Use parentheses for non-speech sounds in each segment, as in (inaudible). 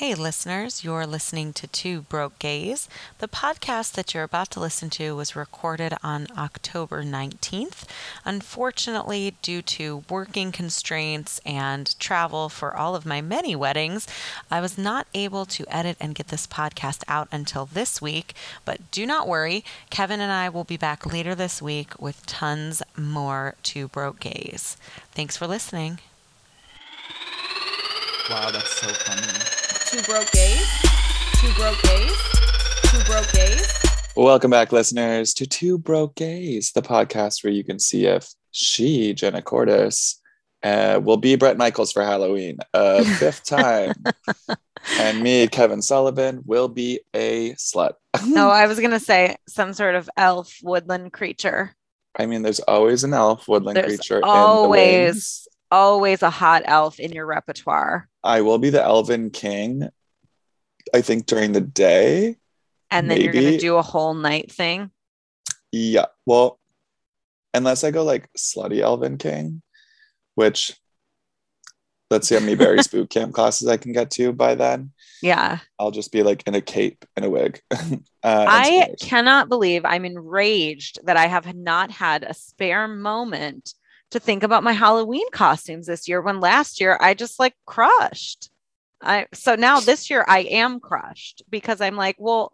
Hey, listeners, you're listening to Two Broke Gays. The podcast that you're about to listen to was recorded on October 19th. Unfortunately, due to working constraints and travel for all of my many weddings, I was not able to edit and get this podcast out until this week. But do not worry, Kevin and I will be back later this week with tons more Two Broke Gays. Thanks for listening. Wow, that's so funny. Two broke gays. Two broke gays. Two broke gays. Welcome back, listeners, to Two Broke Gays, the podcast where you can see if she, Jenna Cordes, uh, will be Bret Michaels for Halloween a (laughs) fifth time. and me, Kevin Sullivan, will be a slut. (laughs) no, I was going to say some sort of elf woodland creature. I mean, there's always an elf woodland There's creature. always, always a hot elf in your repertoire. I will be the Elven King, I think, during the day. And then you're gonna do a whole night thing. Yeah. Well, unless I go like slutty Elven King, which let's see how many Barry's (laughs) boot camp classes I can get to by then. Yeah. I'll just be like in a cape and a wig. (laughs) uh, I cannot believe I'm enraged that I have not had a spare moment to think about my Halloween costumes this year when last year I just like crushed. I so now this year I am crushed because I'm like, well,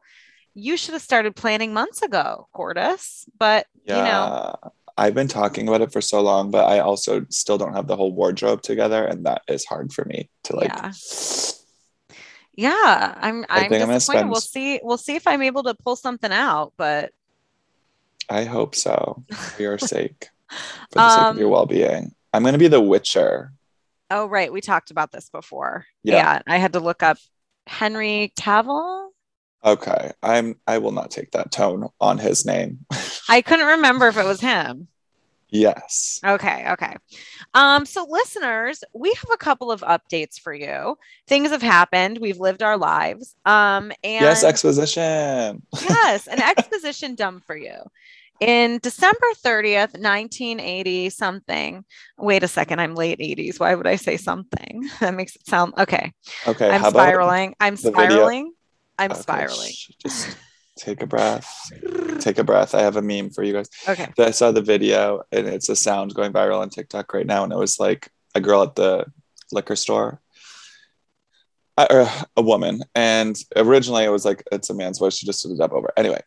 you should have started planning months ago, Cordis. But yeah. you know, I've been talking about it for so long, but I also still don't have the whole wardrobe together, and that is hard for me to like. Yeah. yeah, I'm I I'm think I'm gonna disappointed. We'll see. We'll see if I'm able to pull something out, but I hope so for your (laughs) sake, (laughs) for the sake of your Um, well-being. I'm gonna be the Witcher. Oh, right. We talked about this before. Yeah. Yeah. I had to look up Henry Cavill. Okay, I'm. I will not take that tone on his name. (laughs) I couldn't remember if it was him. yes. Okay. Okay. Um, so listeners, we have a couple of updates for you. Things have happened. We've lived our lives. Um, and yes, exposition. (laughs) yes, an exposition dumb for you. In December 30th, 1980 something. Wait a second, I'm late 80s. Why would I say something? (laughs) That makes it sound okay. Okay, I'm how about spiraling. I'm spiraling. I'm Okay, spiraling. sh- Just take a breath. Take a breath. I have a meme for you guys. Okay. I saw the video and it's a sound going viral on TikTok right now, and it was like a girl at the liquor store, uh, or a woman, and originally it was like it's a man's voice. She just did a dub over. Anyway,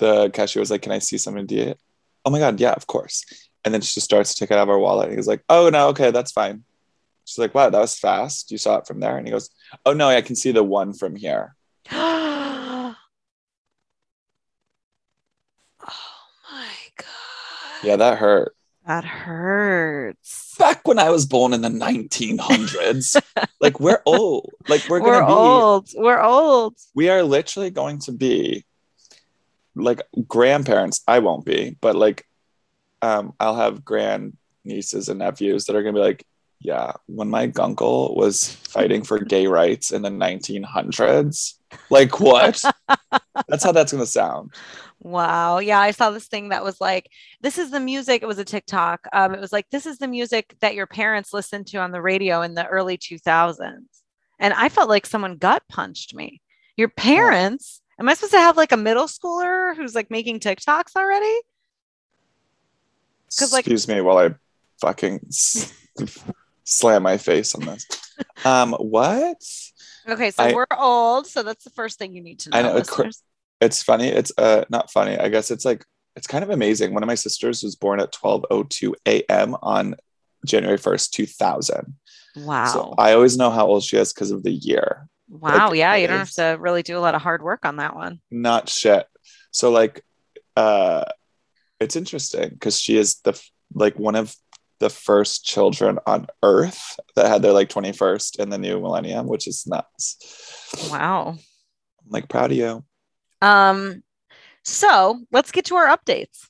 the cashier was like, "Can I see something to eat?" Oh my god, yeah, of course. And then she just starts to take it out of her wallet, and he's like, "Oh no, okay, that's fine." She's like, "Wow, that was fast. You saw it from there?" And he goes, "Oh no, I can see the one from here." (gasps) oh my god. Yeah, that hurt. That hurts. back when I was born in the 1900s. like we're old. Like we're We're, gonna be. old. We're old. We are literally going to be like grandparents. I won't be, but like, um, I'll have grand nieces and nephews that are gonna be like, yeah, when my gunkle was fighting for gay rights in the 1900s. Like what? that's how that's gonna sound. Wow. Yeah, I saw this thing that was like, this is the music. It was a TikTok. Um, it was like, this is the music that your parents listened to on the radio in the early 2000s. And I felt like someone gut punched me. Your parents, am I supposed to have like a middle schooler who's like making TikToks already? 'Cause, like- Excuse me while I fucking slam my face on this. Um, what? Okay, so I- we're old. So that's the first thing you need to know. I know, listeners. It's funny. It's uh not funny. I guess it's like it's kind of amazing. One of my sisters was born at 12:02 a.m. on January 1st, 2000. Wow. So I always know how old she is because of the year. Wow. like, yeah. You don't have to really do a lot of hard work on that one. Not shit. So like uh it's interesting because she is the like one of the first children on earth that had their like 21st in the new millennium, which is nuts. Wow. I'm like proud of you. Um, so let's get to our updates.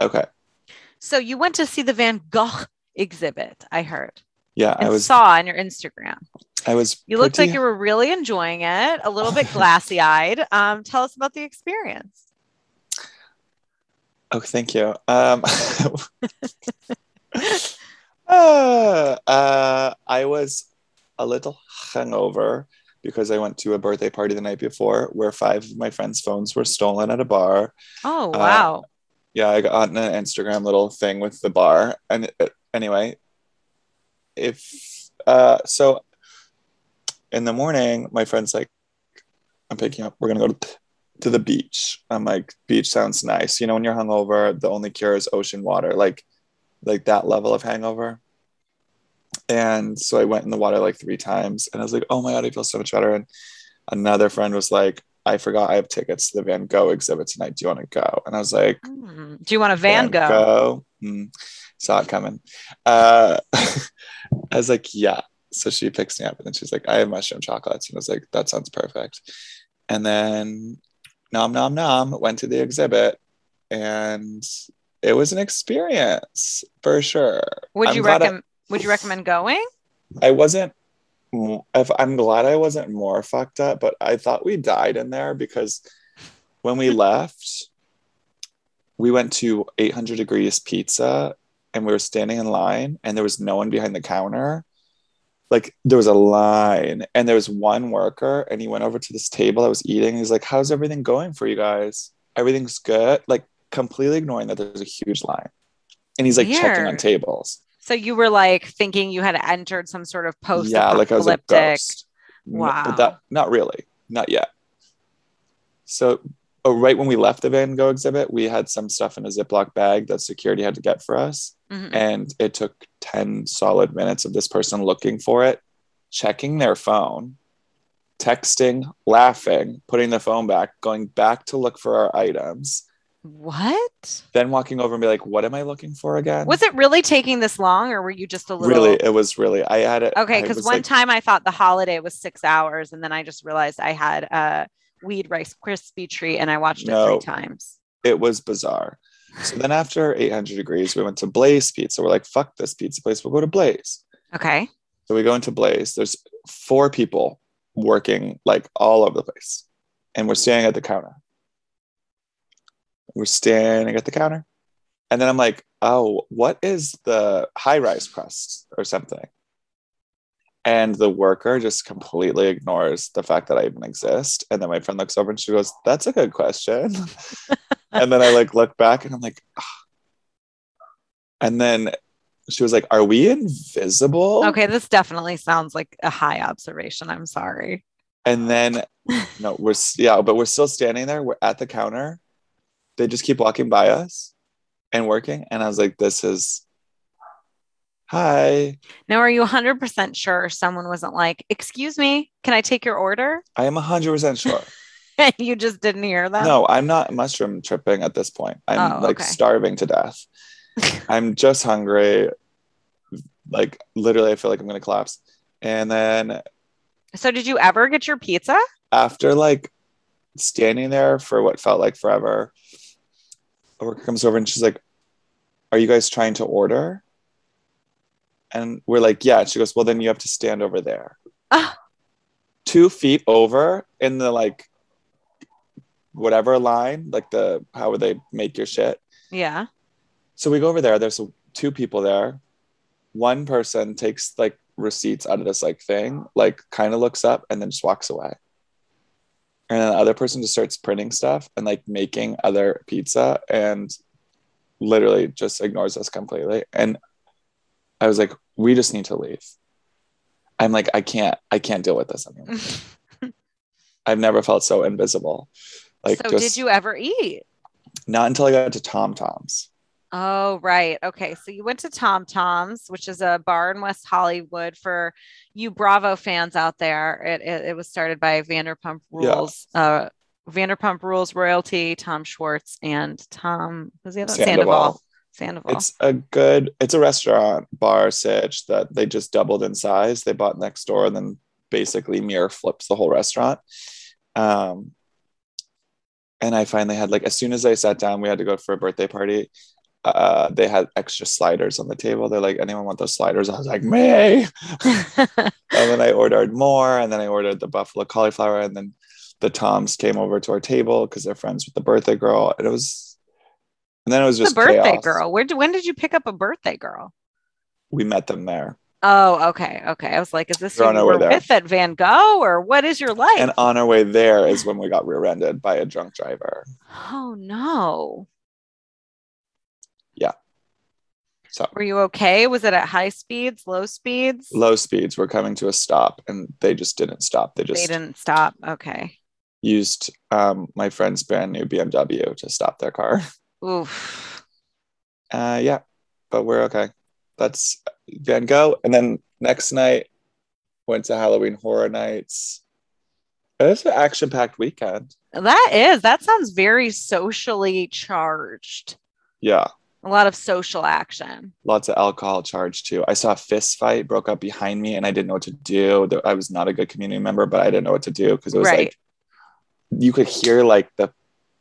Okay. So you went to see the Van Gogh exhibit, I heard. Yeah, I was saw on your Instagram. I was You looked pretty- like you were really enjoying it, a little bit glassy eyed. (laughs) Um, tell us about the experience. Oh, thank you. Um, (laughs) (laughs) uh, uh, I was a little hungover because I went to a birthday party the night before where five of my friends' phones were stolen at a bar. Oh Uh, wow. Yeah, I got an Instagram little thing with the bar. And uh, anyway, if uh, so in the morning, my friend's like, I'm picking up, we're gonna go to, to the beach. I'm like, beach sounds nice. You know, when you're hungover, the only cure is ocean water, like like that level of hangover. And so I went in the water like three times and I was like, oh my God, I feel so much better. And another friend was like, I forgot I have tickets to the Van Gogh exhibit tonight. Do you want to go? And I was like, Hmm. Do you want a Van Gogh? Gogh. Hmm, saw it coming. Uh, (laughs) I was like, yeah. So she picks me up and then she's like, I have mushroom chocolates. And I was like, that sounds perfect. And then nom nom nom went to the exhibit and it was an experience for sure. Would I'm you I- recommend would you recommend going? I wasn't. If I'm glad I wasn't more fucked up, but I thought we died in there because when we (laughs) left, we went to 800 degrees pizza and we were standing in line and there was no one behind the counter. Like there was a line and there was one worker and he went over to this table I was eating. He's like, How's everything going for you guys? Everything's good. Like completely ignoring that there's a huge line. And he's like checking on tables. So you were like thinking you had entered some sort of post yeah like i was a ghost No, Wow. but that not really not yet so oh, right when we left the van gogh exhibit we had some stuff in a ziploc bag that security had to get for us Mhm. and it took 10 solid minutes of this person looking for it checking their phone texting laughing putting the phone back going back to look for our items What? then walking over and be like what am i looking for again Was it really taking this long or were you just a little really it was really i had it Okay, because one like- time I thought the holiday was six hours, and then I just realized I had a weed rice crispy treat, and I watched it No. three times. it was bizarre. So then after 800 degrees, we went to Blaze Pizza. We're like, fuck this pizza place. We'll go to Blaze. Okay. So we go into Blaze. There's four people working like all over the place. And we're standing at the counter. We're standing at the counter. And then I'm like, oh, what is the high rise crust or something? And the worker just completely ignores the fact that I even exist. And then my friend looks over and she goes, That's a good question. (laughs) and then I like look back and I'm like, "Ah." and then she was like, Are we invisible? Okay, this definitely sounds like a high observation. I'm sorry. And then no, we're yeah, but we're still standing there. We're at the counter. They just keep walking by us and working. And I was like, This is hi. Now, are you 100% sure someone wasn't like, Excuse me, can I take your order? I am hundred percent sure. And (laughs) you just didn't hear that? No, I'm not mushroom tripping at this point. I'm Oh, like okay. starving to death. (laughs) I'm just hungry. Like literally, I feel like I'm gonna collapse. And then So, did you ever get your pizza? after like standing there for what felt like forever, a worker comes over and she's like, Are you guys trying to order? And we're like, Yeah. She goes, Well, then you have to stand over there. Ah. Two feet over in the like whatever line, like the how would they make your shit? Yeah. So we go over there. There's two people there. One person takes like receipts out of this like thing, like kind of looks up and then just walks away. And then the other person just starts printing stuff and like making other pizza and literally just ignores us completely. And I was like, we just need to leave. I'm like, I can't, I can't deal with this anymore. (laughs) I've never felt so invisible. Like so, just did you ever eat? not until I got to Tom Tom's. Oh, right. Okay. So you went to Tom Tom's, which is a bar in West Hollywood for you Bravo fans out there. It, it, it was started by Vanderpump Yeah. Rules, uh, Vanderpump Rules royalty, Tom Schwartz, and Tom, who's the other? Sandoval. Sandoval. Sandoval. It's a good, it's a restaurant bar sitch that they just doubled in size. They bought next door and then basically mirror flips the whole restaurant. Um, and I finally had like as soon as I sat down, we had to go for a birthday party. Uh, they had extra sliders on the table. They're like, anyone want those sliders? I was like, me. (laughs) and then I ordered more, and then I ordered the buffalo cauliflower, and then the Toms came over to our table because they're friends with the birthday girl, and it was, and then it was just birthday chaos. girl. Where when did you pick up a birthday girl? We met them there. Oh, okay, okay. I was like, is this We're you were there. with at Van Gogh, or what is your life? And on our way there is when we got rear-ended by a drunk driver. oh no. Yeah. So Were you okay? Was it at high speeds, low speeds? low speeds were coming to a stop, and they just didn't stop. They They just didn't stop. Okay. used um, my friend's brand new BMW to stop their car. (laughs) Oof. Uh, yeah, but we're okay. That's Van Gogh. And then next night, went to Halloween Horror Nights. It's an action packed weekend. That is, that sounds very socially charged. Yeah, A lot of social action. lots of alcohol charged too. I saw a fist fight broke up behind me and I didn't know what to do. I was not a good community member, but I didn't know what to do because it was Right. like you could hear like the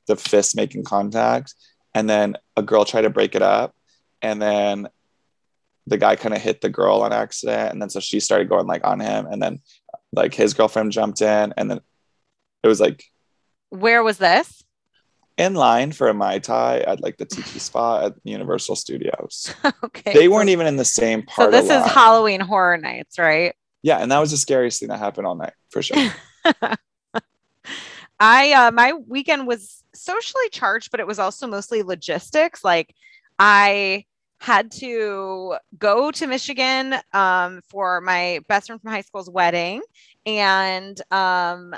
the fist making contact and then a girl tried to break it up and then the guy kind of hit the girl on accident and then so she started going like on him and then like his girlfriend jumped in and then it was like Where was this? in line for a mai tai at like the tiki (laughs) spot at Universal Studios. okay. They weren't even in the same part So this of is. Halloween Horror Nights, right? Yeah, and that was the scariest thing that happened all night for sure. (laughs) I uh my weekend was socially charged, but it was also mostly logistics. Like I had to go to Michigan um for my best friend from high school's wedding and um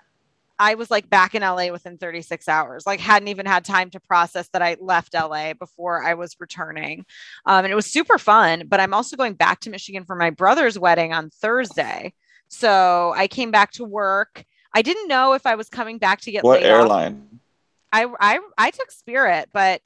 I was like back in LA within 36 hours. Like hadn't even had time to process that I left LA before I was returning. Um, and it was super fun, but I'm also going back to Michigan for my brother's wedding on Thursday. So I came back to work. I didn't know if I was coming back to get what laid off. airline? I, I I took Spirit, but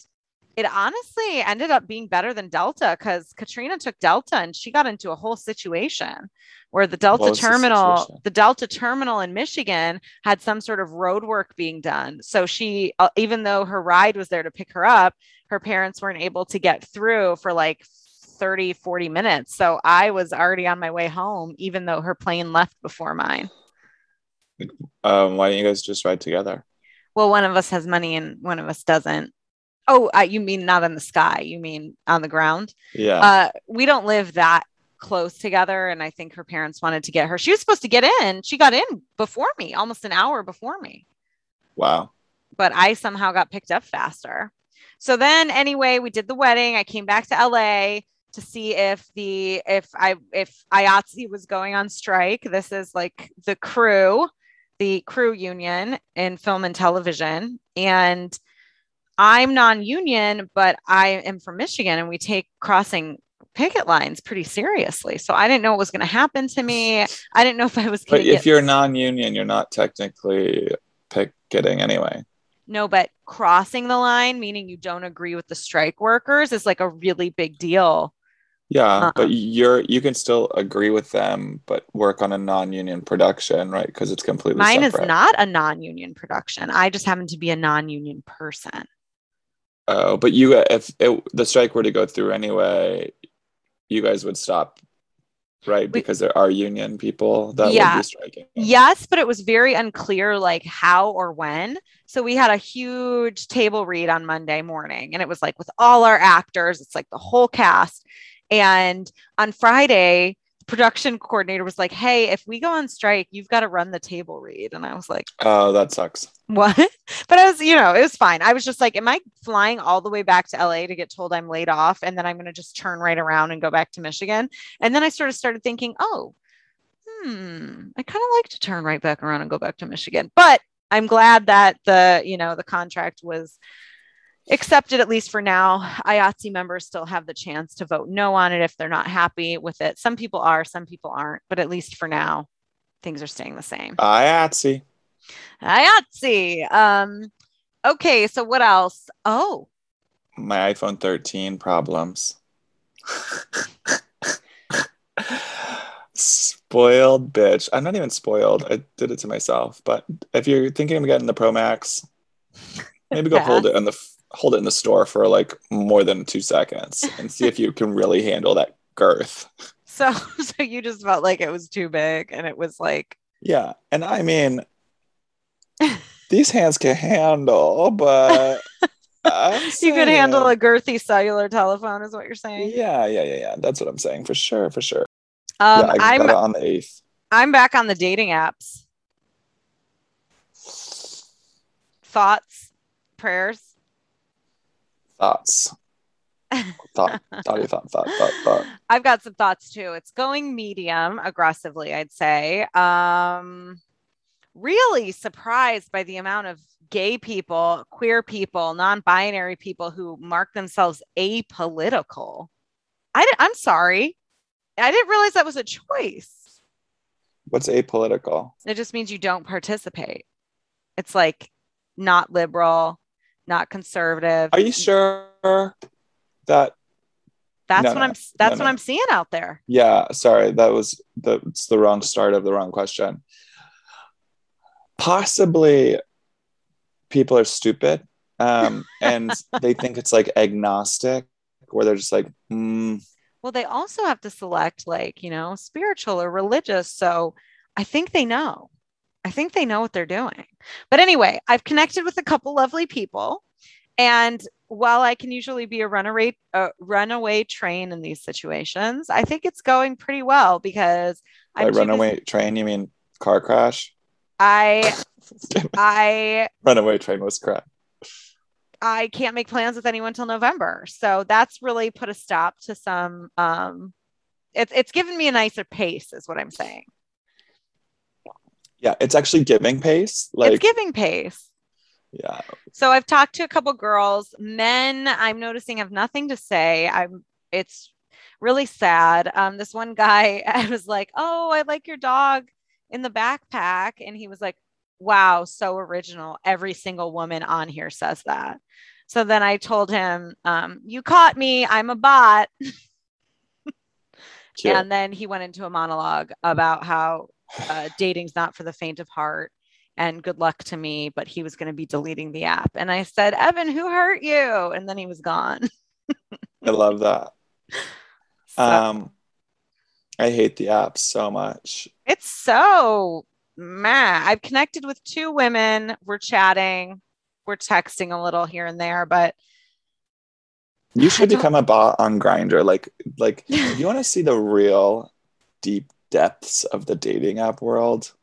it honestly ended up being better than Delta because Katrina took Delta and she got into a whole situation where the Delta was the terminal, the, Delta terminal in Michigan had some sort of road work being done. So she, uh, even though her ride was there to pick her up, her parents weren't able to get through for like 30, 40 minutes. So I was already on my way home, even though her plane left before mine. Um, why don't you guys just ride together? Well, one of us has money and one of us doesn't. Oh, uh, you mean not in the sky? You mean on the ground? Yeah. Uh, we don't live that close together, and I think her parents wanted to get her. She was supposed to get in. She got in before me, almost an hour before me, wow. but I somehow got picked up faster. So then, anyway, we did the wedding. I came back to LA to see if the if I if IATSE was going on strike. This is like the crew, the crew union in film and television, and I'm non-union, but I am from Michigan, and we take crossing picket lines pretty seriously. So I didn't know what was going to happen to me. I didn't know if I was going But if you're non-union, you're not technically picketing anyway. No, but crossing the line, meaning you don't agree with the strike workers, is like a really big deal. Yeah, Uh-uh. but you're you can still agree with them, but work on a non-union production, right? Because it's completely Mine separate. is not a non union production. I just happen to be a non union person. Oh, but you uh, if it, the strike were to go through anyway, you guys would stop, right? We- Because there are union people that Yeah. would be striking. Yes, but it was very unclear like how or when. So we had a huge table read on Monday morning and it was like with all our actors, it's like the whole cast. And on Friday, the production coordinator was like, Hey, if we go on strike, you've got to run the table read. And I was like, Oh, that sucks. what? (laughs) But I was, you know, it was fine. I was just like, am I flying all the way back to LA to get told I'm laid off? And then I'm going to just turn right around and go back to Michigan. And then I sort of started thinking, oh, hmm, I kind of like to turn right back around and go back to Michigan. But I'm glad that the, you know, the contract was accepted at least for now. IATSE members still have the chance to vote no on it if they're not happy with it. Some people are, some people aren't, but at least for now, things are staying the same. IATSE. IATSE. Um, okay, so what else? Oh, My iPhone 13 problems. (laughs) spoiled bitch. I'm not even spoiled. I did it to myself. But if you're thinking of getting the Pro Max, maybe go (laughs) hold it on the hold it in the store for like more than two seconds and see if you can really handle that girth. (laughs) so so you just felt like it was too big, and it was like, Yeah, and I mean, these hands can handle, but (laughs) you could handle a girthy cellular telephone, is what you're saying. Yeah, yeah, yeah, yeah. That's what I'm saying for sure, for sure. Um, yeah, I I'm on the eighth. I'm back on the dating apps. Thoughts, prayers. Thoughts. thought, (laughs) thought, thought, thought, thought, thought. I've got some thoughts too. It's going medium aggressively, I'd say. Um, really surprised by the amount of gay people, queer people, non-binary people who mark themselves apolitical. I I'm sorry. I didn't realize that was a choice. What's apolitical? It just means you don't participate. It's like not liberal, not conservative. Are you sure that? That's No, what no, I'm that's no, what. I'm seeing out there. Yeah, sorry, that was the it's the wrong start of the wrong question. Possibly, people are stupid, um, (laughs) and they think it's like agnostic, where they're just like, mm, Well, they also have to select like, you know, spiritual or religious. So I think they know. I think they know what they're doing. But anyway, I've connected with a couple lovely people. And while I can usually be a runaway a runaway train in these situations, I think it's going pretty well because I'm too busy- runaway train. You mean car crash? I (laughs) I runaway train was crap. I can't make plans with anyone till November. So that's really put a stop to some um it's it's given me a nicer pace, is what I'm saying. Yeah, it's actually giving pace. Like, it's giving pace. yeah, So I've talked to a couple girls. Men, I'm noticing have nothing to say. I'm it's really sad. Um, this one guy, (laughs) I was like, Oh, I like your dog in the backpack. And he was like, Wow, so original. Every single woman on here says that. So then I told him, um, you caught me, I'm a bot. (laughs) And then he went into a monologue about how uh, dating's not for the faint of heart and good luck to me, but he was going to be deleting the app. And I said, Evan, who hurt you? And then he was gone. I love that. (laughs) So Um, I hate the app so much. it's so meh. I've connected with two women. We're chatting, we're texting a little here and there, but You should become a bot on Grindr. Like, like (laughs) you want to see the real deep depths of the dating app world,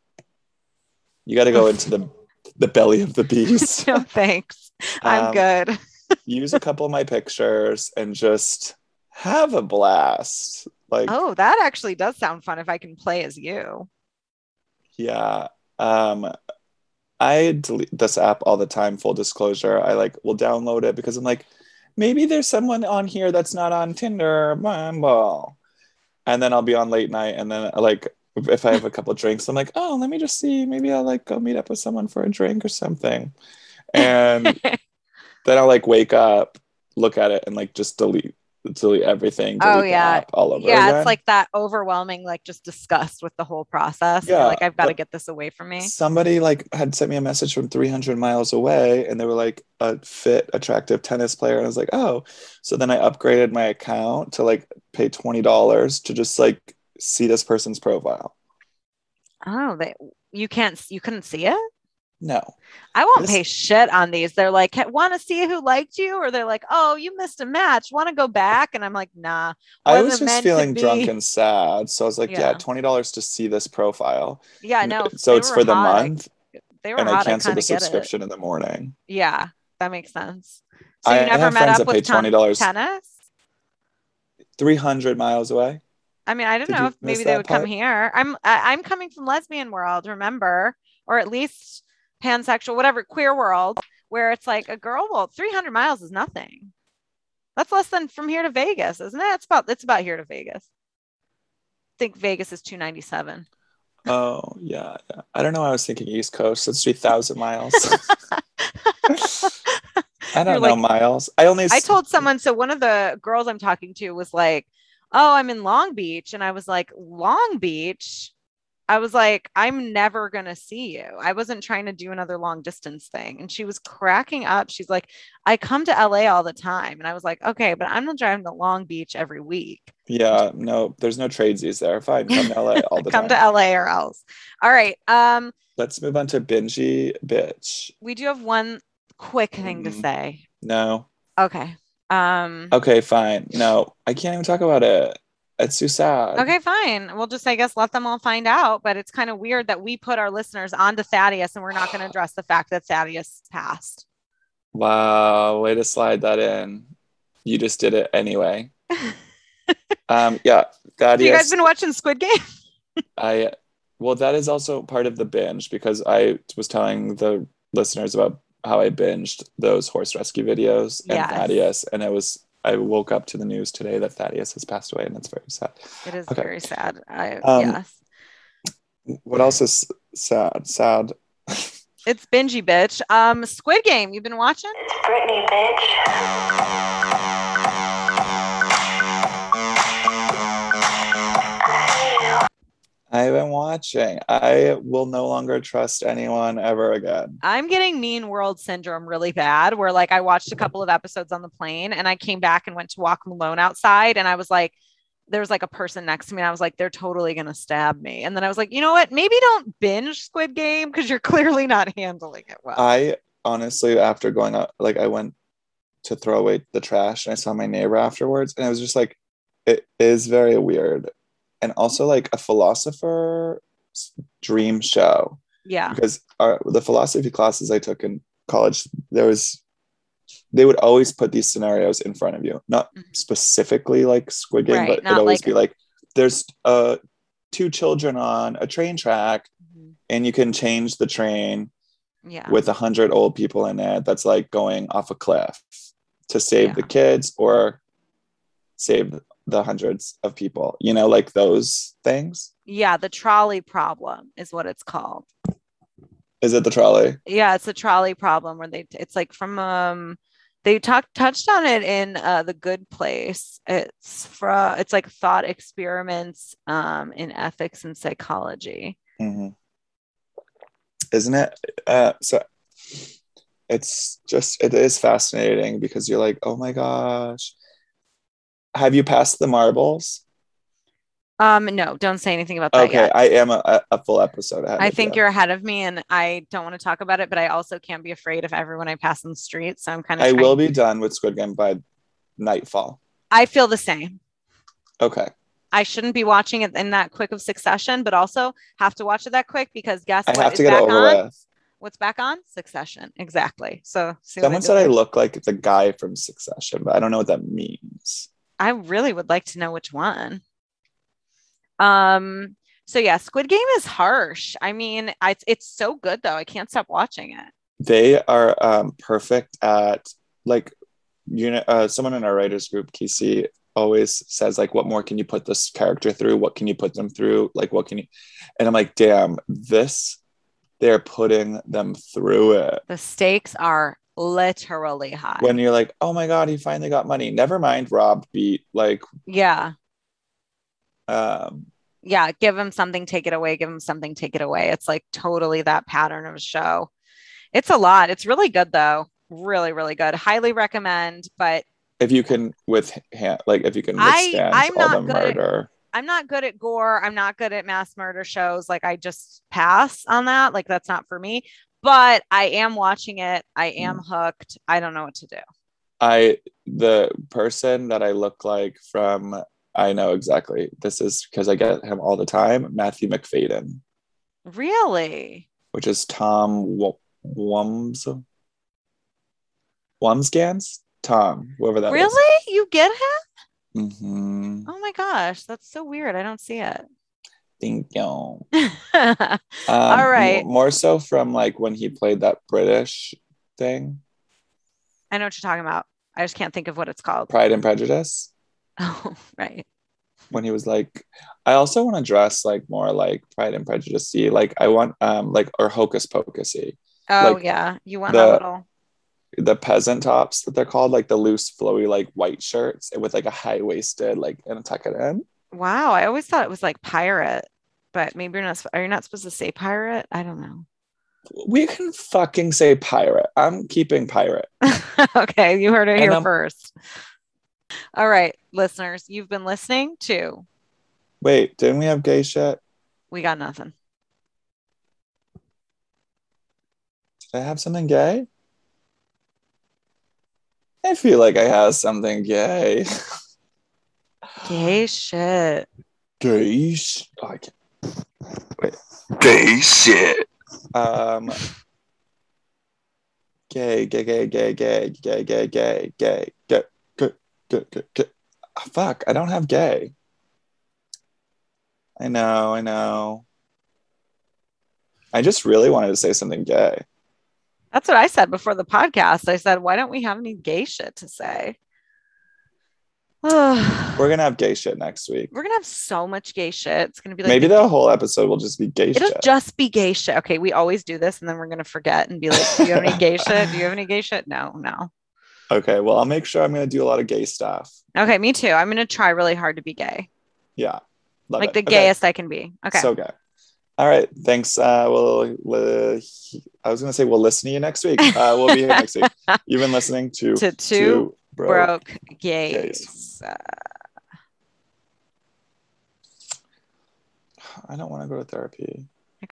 you got to go (laughs) into the the belly of the beast. (laughs) no thanks. I'm Um, good. (laughs) Use a couple of my pictures and just have a blast. Like, Oh, that actually does sound fun if I can play as you. yeah. Um, I delete this app all the time. Full disclosure, I like will download it because I'm like, maybe there's someone on here that's not on Tinder, Bumble, and then I'll be on late night, and then like if I have a couple of drinks, I'm like, oh, let me just see, maybe I'll like go meet up with someone for a drink or something, and (laughs) then I'll like wake up, look at it, and like just delete delete everything. Oh, yeah. all over. yeah, again. it's like that overwhelming, like just disgust with the whole process. Yeah, like I've got to get this away from me. somebody like had sent me a message from 300 miles away and they were like a fit attractive tennis player and i was like oh so then i upgraded my account to like pay $20 to just like see this person's profile Oh, they you can't you couldn't see it? No I won't This- pay shit on these. They're like, want to see who liked you, or they're like, oh, you missed a match. Want to go back? And I'm like, nah. i was just feeling drunk and sad so i was like yeah, Yeah. $20 to see this profile Yeah, no. so it's for the hot. Month they were and hot. i canceled kinda the subscription in the morning Yeah, that makes sense. So I you never have met friends up that with ton- $20. tennis? 300 miles away I mean, I don't Did know if maybe they would come here. I'm I, I'm coming from lesbian world, remember, or at least pansexual, whatever, queer world, where it's like a girl. Well, 300 miles is nothing. That's less than from here to Vegas, isn't it? It's about it's about here to Vegas. I think Vegas is 297. oh yeah, yeah i don't know i was thinking east coast it's 3000 miles (laughs) I don't You're know like- miles. I only I told someone, so one of the girls I'm talking to was like, Oh, I'm in Long Beach. And I was like, Long Beach? I was like, I'm never going to see you. I wasn't trying to do another long distance thing. And she was cracking up. She's like, I come to LA all the time. And I was like, Okay, but I'm not driving to Long Beach every week. Yeah, no, there's no tradesies there. Fine, come to LA all (laughs) the come time. Come to LA or else. All right. Um, Let's move on to Bingy bitch. we do have one quick thing to Mhm. say. No. Okay. Um, Okay, fine. No, I can't even talk about it. It's too sad. Okay, fine. We'll just, I guess, let them all find out. But it's kind of weird that we put our listeners onto Thaddeus and we're not going to address the fact that Thaddeus passed. Wow, way to slide that in. You just did it anyway. um, yeah, (laughs) Have you guys been watching Squid Game? (laughs) I well, that is also part of the binge because I was telling the listeners about how I binged those horse rescue videos and Yes. Thaddeus, and it was I woke up to the news today that Thaddeus has passed away, and it's very sad. It is Okay. very sad. I, Um, yes. What else is sad? Sad. It's bingy, bitch. Um, Squid Game. You've been watching? It's Britney, bitch. I've been watching. I will no longer trust anyone ever again. I'm getting mean world syndrome really bad where like I watched a couple of episodes on the plane and I came back and went to walk alone outside and I was like there was like a person next to me and I was like they're totally going to stab me. And then I was like, "You know what? Maybe don't binge Squid Game because you're (laughs) clearly not handling it well." I honestly, after going out, like I went to throw away the trash and I saw my neighbor afterwards, and I was just like, it is very weird. And also like a philosopher dream show yeah. because our, the philosophy classes I took in college, there was they would always put these scenarios in front of you, not Mhm. specifically like Squid Game, Right, but it'd always like- be like there's uh two children on a train track Mhm. and you can change the train Yeah. with a hundred old people in it that's like going off a cliff to save Yeah. the kids or save the hundreds of people you know like those things? Yeah, the trolley problem is what it's called. is it the trolley? Yeah it's a trolley problem where they it's like from um they talked touched on it in uh the good place. It's from it's like thought experiments um in ethics and psychology. Mm-hmm. isn't it uh so it's just it is fascinating because you're like oh my gosh have you passed the marbles um no don't say anything about that okay yet i am a, a full episode ahead I think you. you're ahead of me and I don't want to talk about it, but I also can't be afraid of everyone I pass in the street. So I'm kind of i trying- will be done with squid game by nightfall I feel the same. okay I shouldn't be watching it in that quick of succession, but also have to watch it that quick because guess i what? have It's to get back over on. with What's back on? Succession. Exactly. So Someone said I look like the guy from Succession, but I don't know what that means. I really would like to know which one. Um. So yeah, Squid Game is harsh. I mean, I, it's it's so good though. I can't stop watching it. They are um, perfect at like you know uh, someone in our writers group, Kesey, always says like, "What more can you put this character through? What can you put them through? Like, what can you?" And I'm like, "Damn, this they're putting them through it." The stakes are literally high. When you're like, "Oh my god, he finally got money." Never mind, Rob beat like yeah. um, Yeah. Give him something, take it away. Give him something, take it away. It's like totally that pattern of a show. It's a lot. It's really good though. Really, really good. Highly recommend. But if you can with like if you can withstand I'm all not the good at- murder. I'm not good at gore. I'm not good at mass murder shows. Like I just pass on that. Like that's not for me. But I am watching it. I am hooked. I don't know what to do. I the person that I look like from I know exactly. This is because I get him all the time. Matthew Macfadyen, Really? which is Tom W- Wums? Tom, whoever that is. really? You get him? Mm-hmm. Oh my gosh, that's so weird. I don't see it. Thank you. (laughs) Um, All right. More so from like when he played that British thing, I know what you're talking about. I just can't think of what it's called. Pride and Prejudice. (laughs) Oh, right. when he was like i also want to dress like more like pride and prejudice like i want um like or hocus pocusy Oh Like, yeah. You want the- a little the peasant tops that they're called like the loose flowy like white shirts with like a high-waisted like and tuck it in wow. I always thought it was like pirate, but maybe you're not are you not supposed to say pirate? I don't know. we can fucking say pirate i'm keeping pirate (laughs) okay, you heard it And here I'm- first. All right, listeners, you've been listening to wait didn't we have gay shit We Got Nothing. did i have something gay i feel like i have something gay (laughs) Gay shit. Gay. sh- Oh, I. Gay shit. Um. Gay, gay, gay, gay, gay, gay, gay, gay, gay, gay, gay, gay, gay, gay. Ah, Fuck, I don't have gay. I know, I know. I just really wanted to say something gay. That's what I said before the podcast. I said, why don't we have any gay shit to say? (sighs) We're gonna have gay shit next week. We're gonna have so much gay shit. It's gonna be like Maybe the whole episode will just be gay shit. it'll shit. just be gay shit. Okay, we always do this, and then we're gonna forget and be like, "Do you have any gay (laughs) shit? Do you have any gay shit?" No, no. Okay, well, I'll make sure I'm gonna do a lot of gay stuff. Okay, me too. I'm gonna try really hard to be gay, Yeah, like it. the Okay, gayest I can be. Okay, So gay. All right, thanks. Uh, we'll, we'll, I was gonna say we'll listen to you next week. Uh, we'll be here next week. (laughs) You've been listening to to two Broke. broke gays. gays. Uh, I don't want to go to therapy.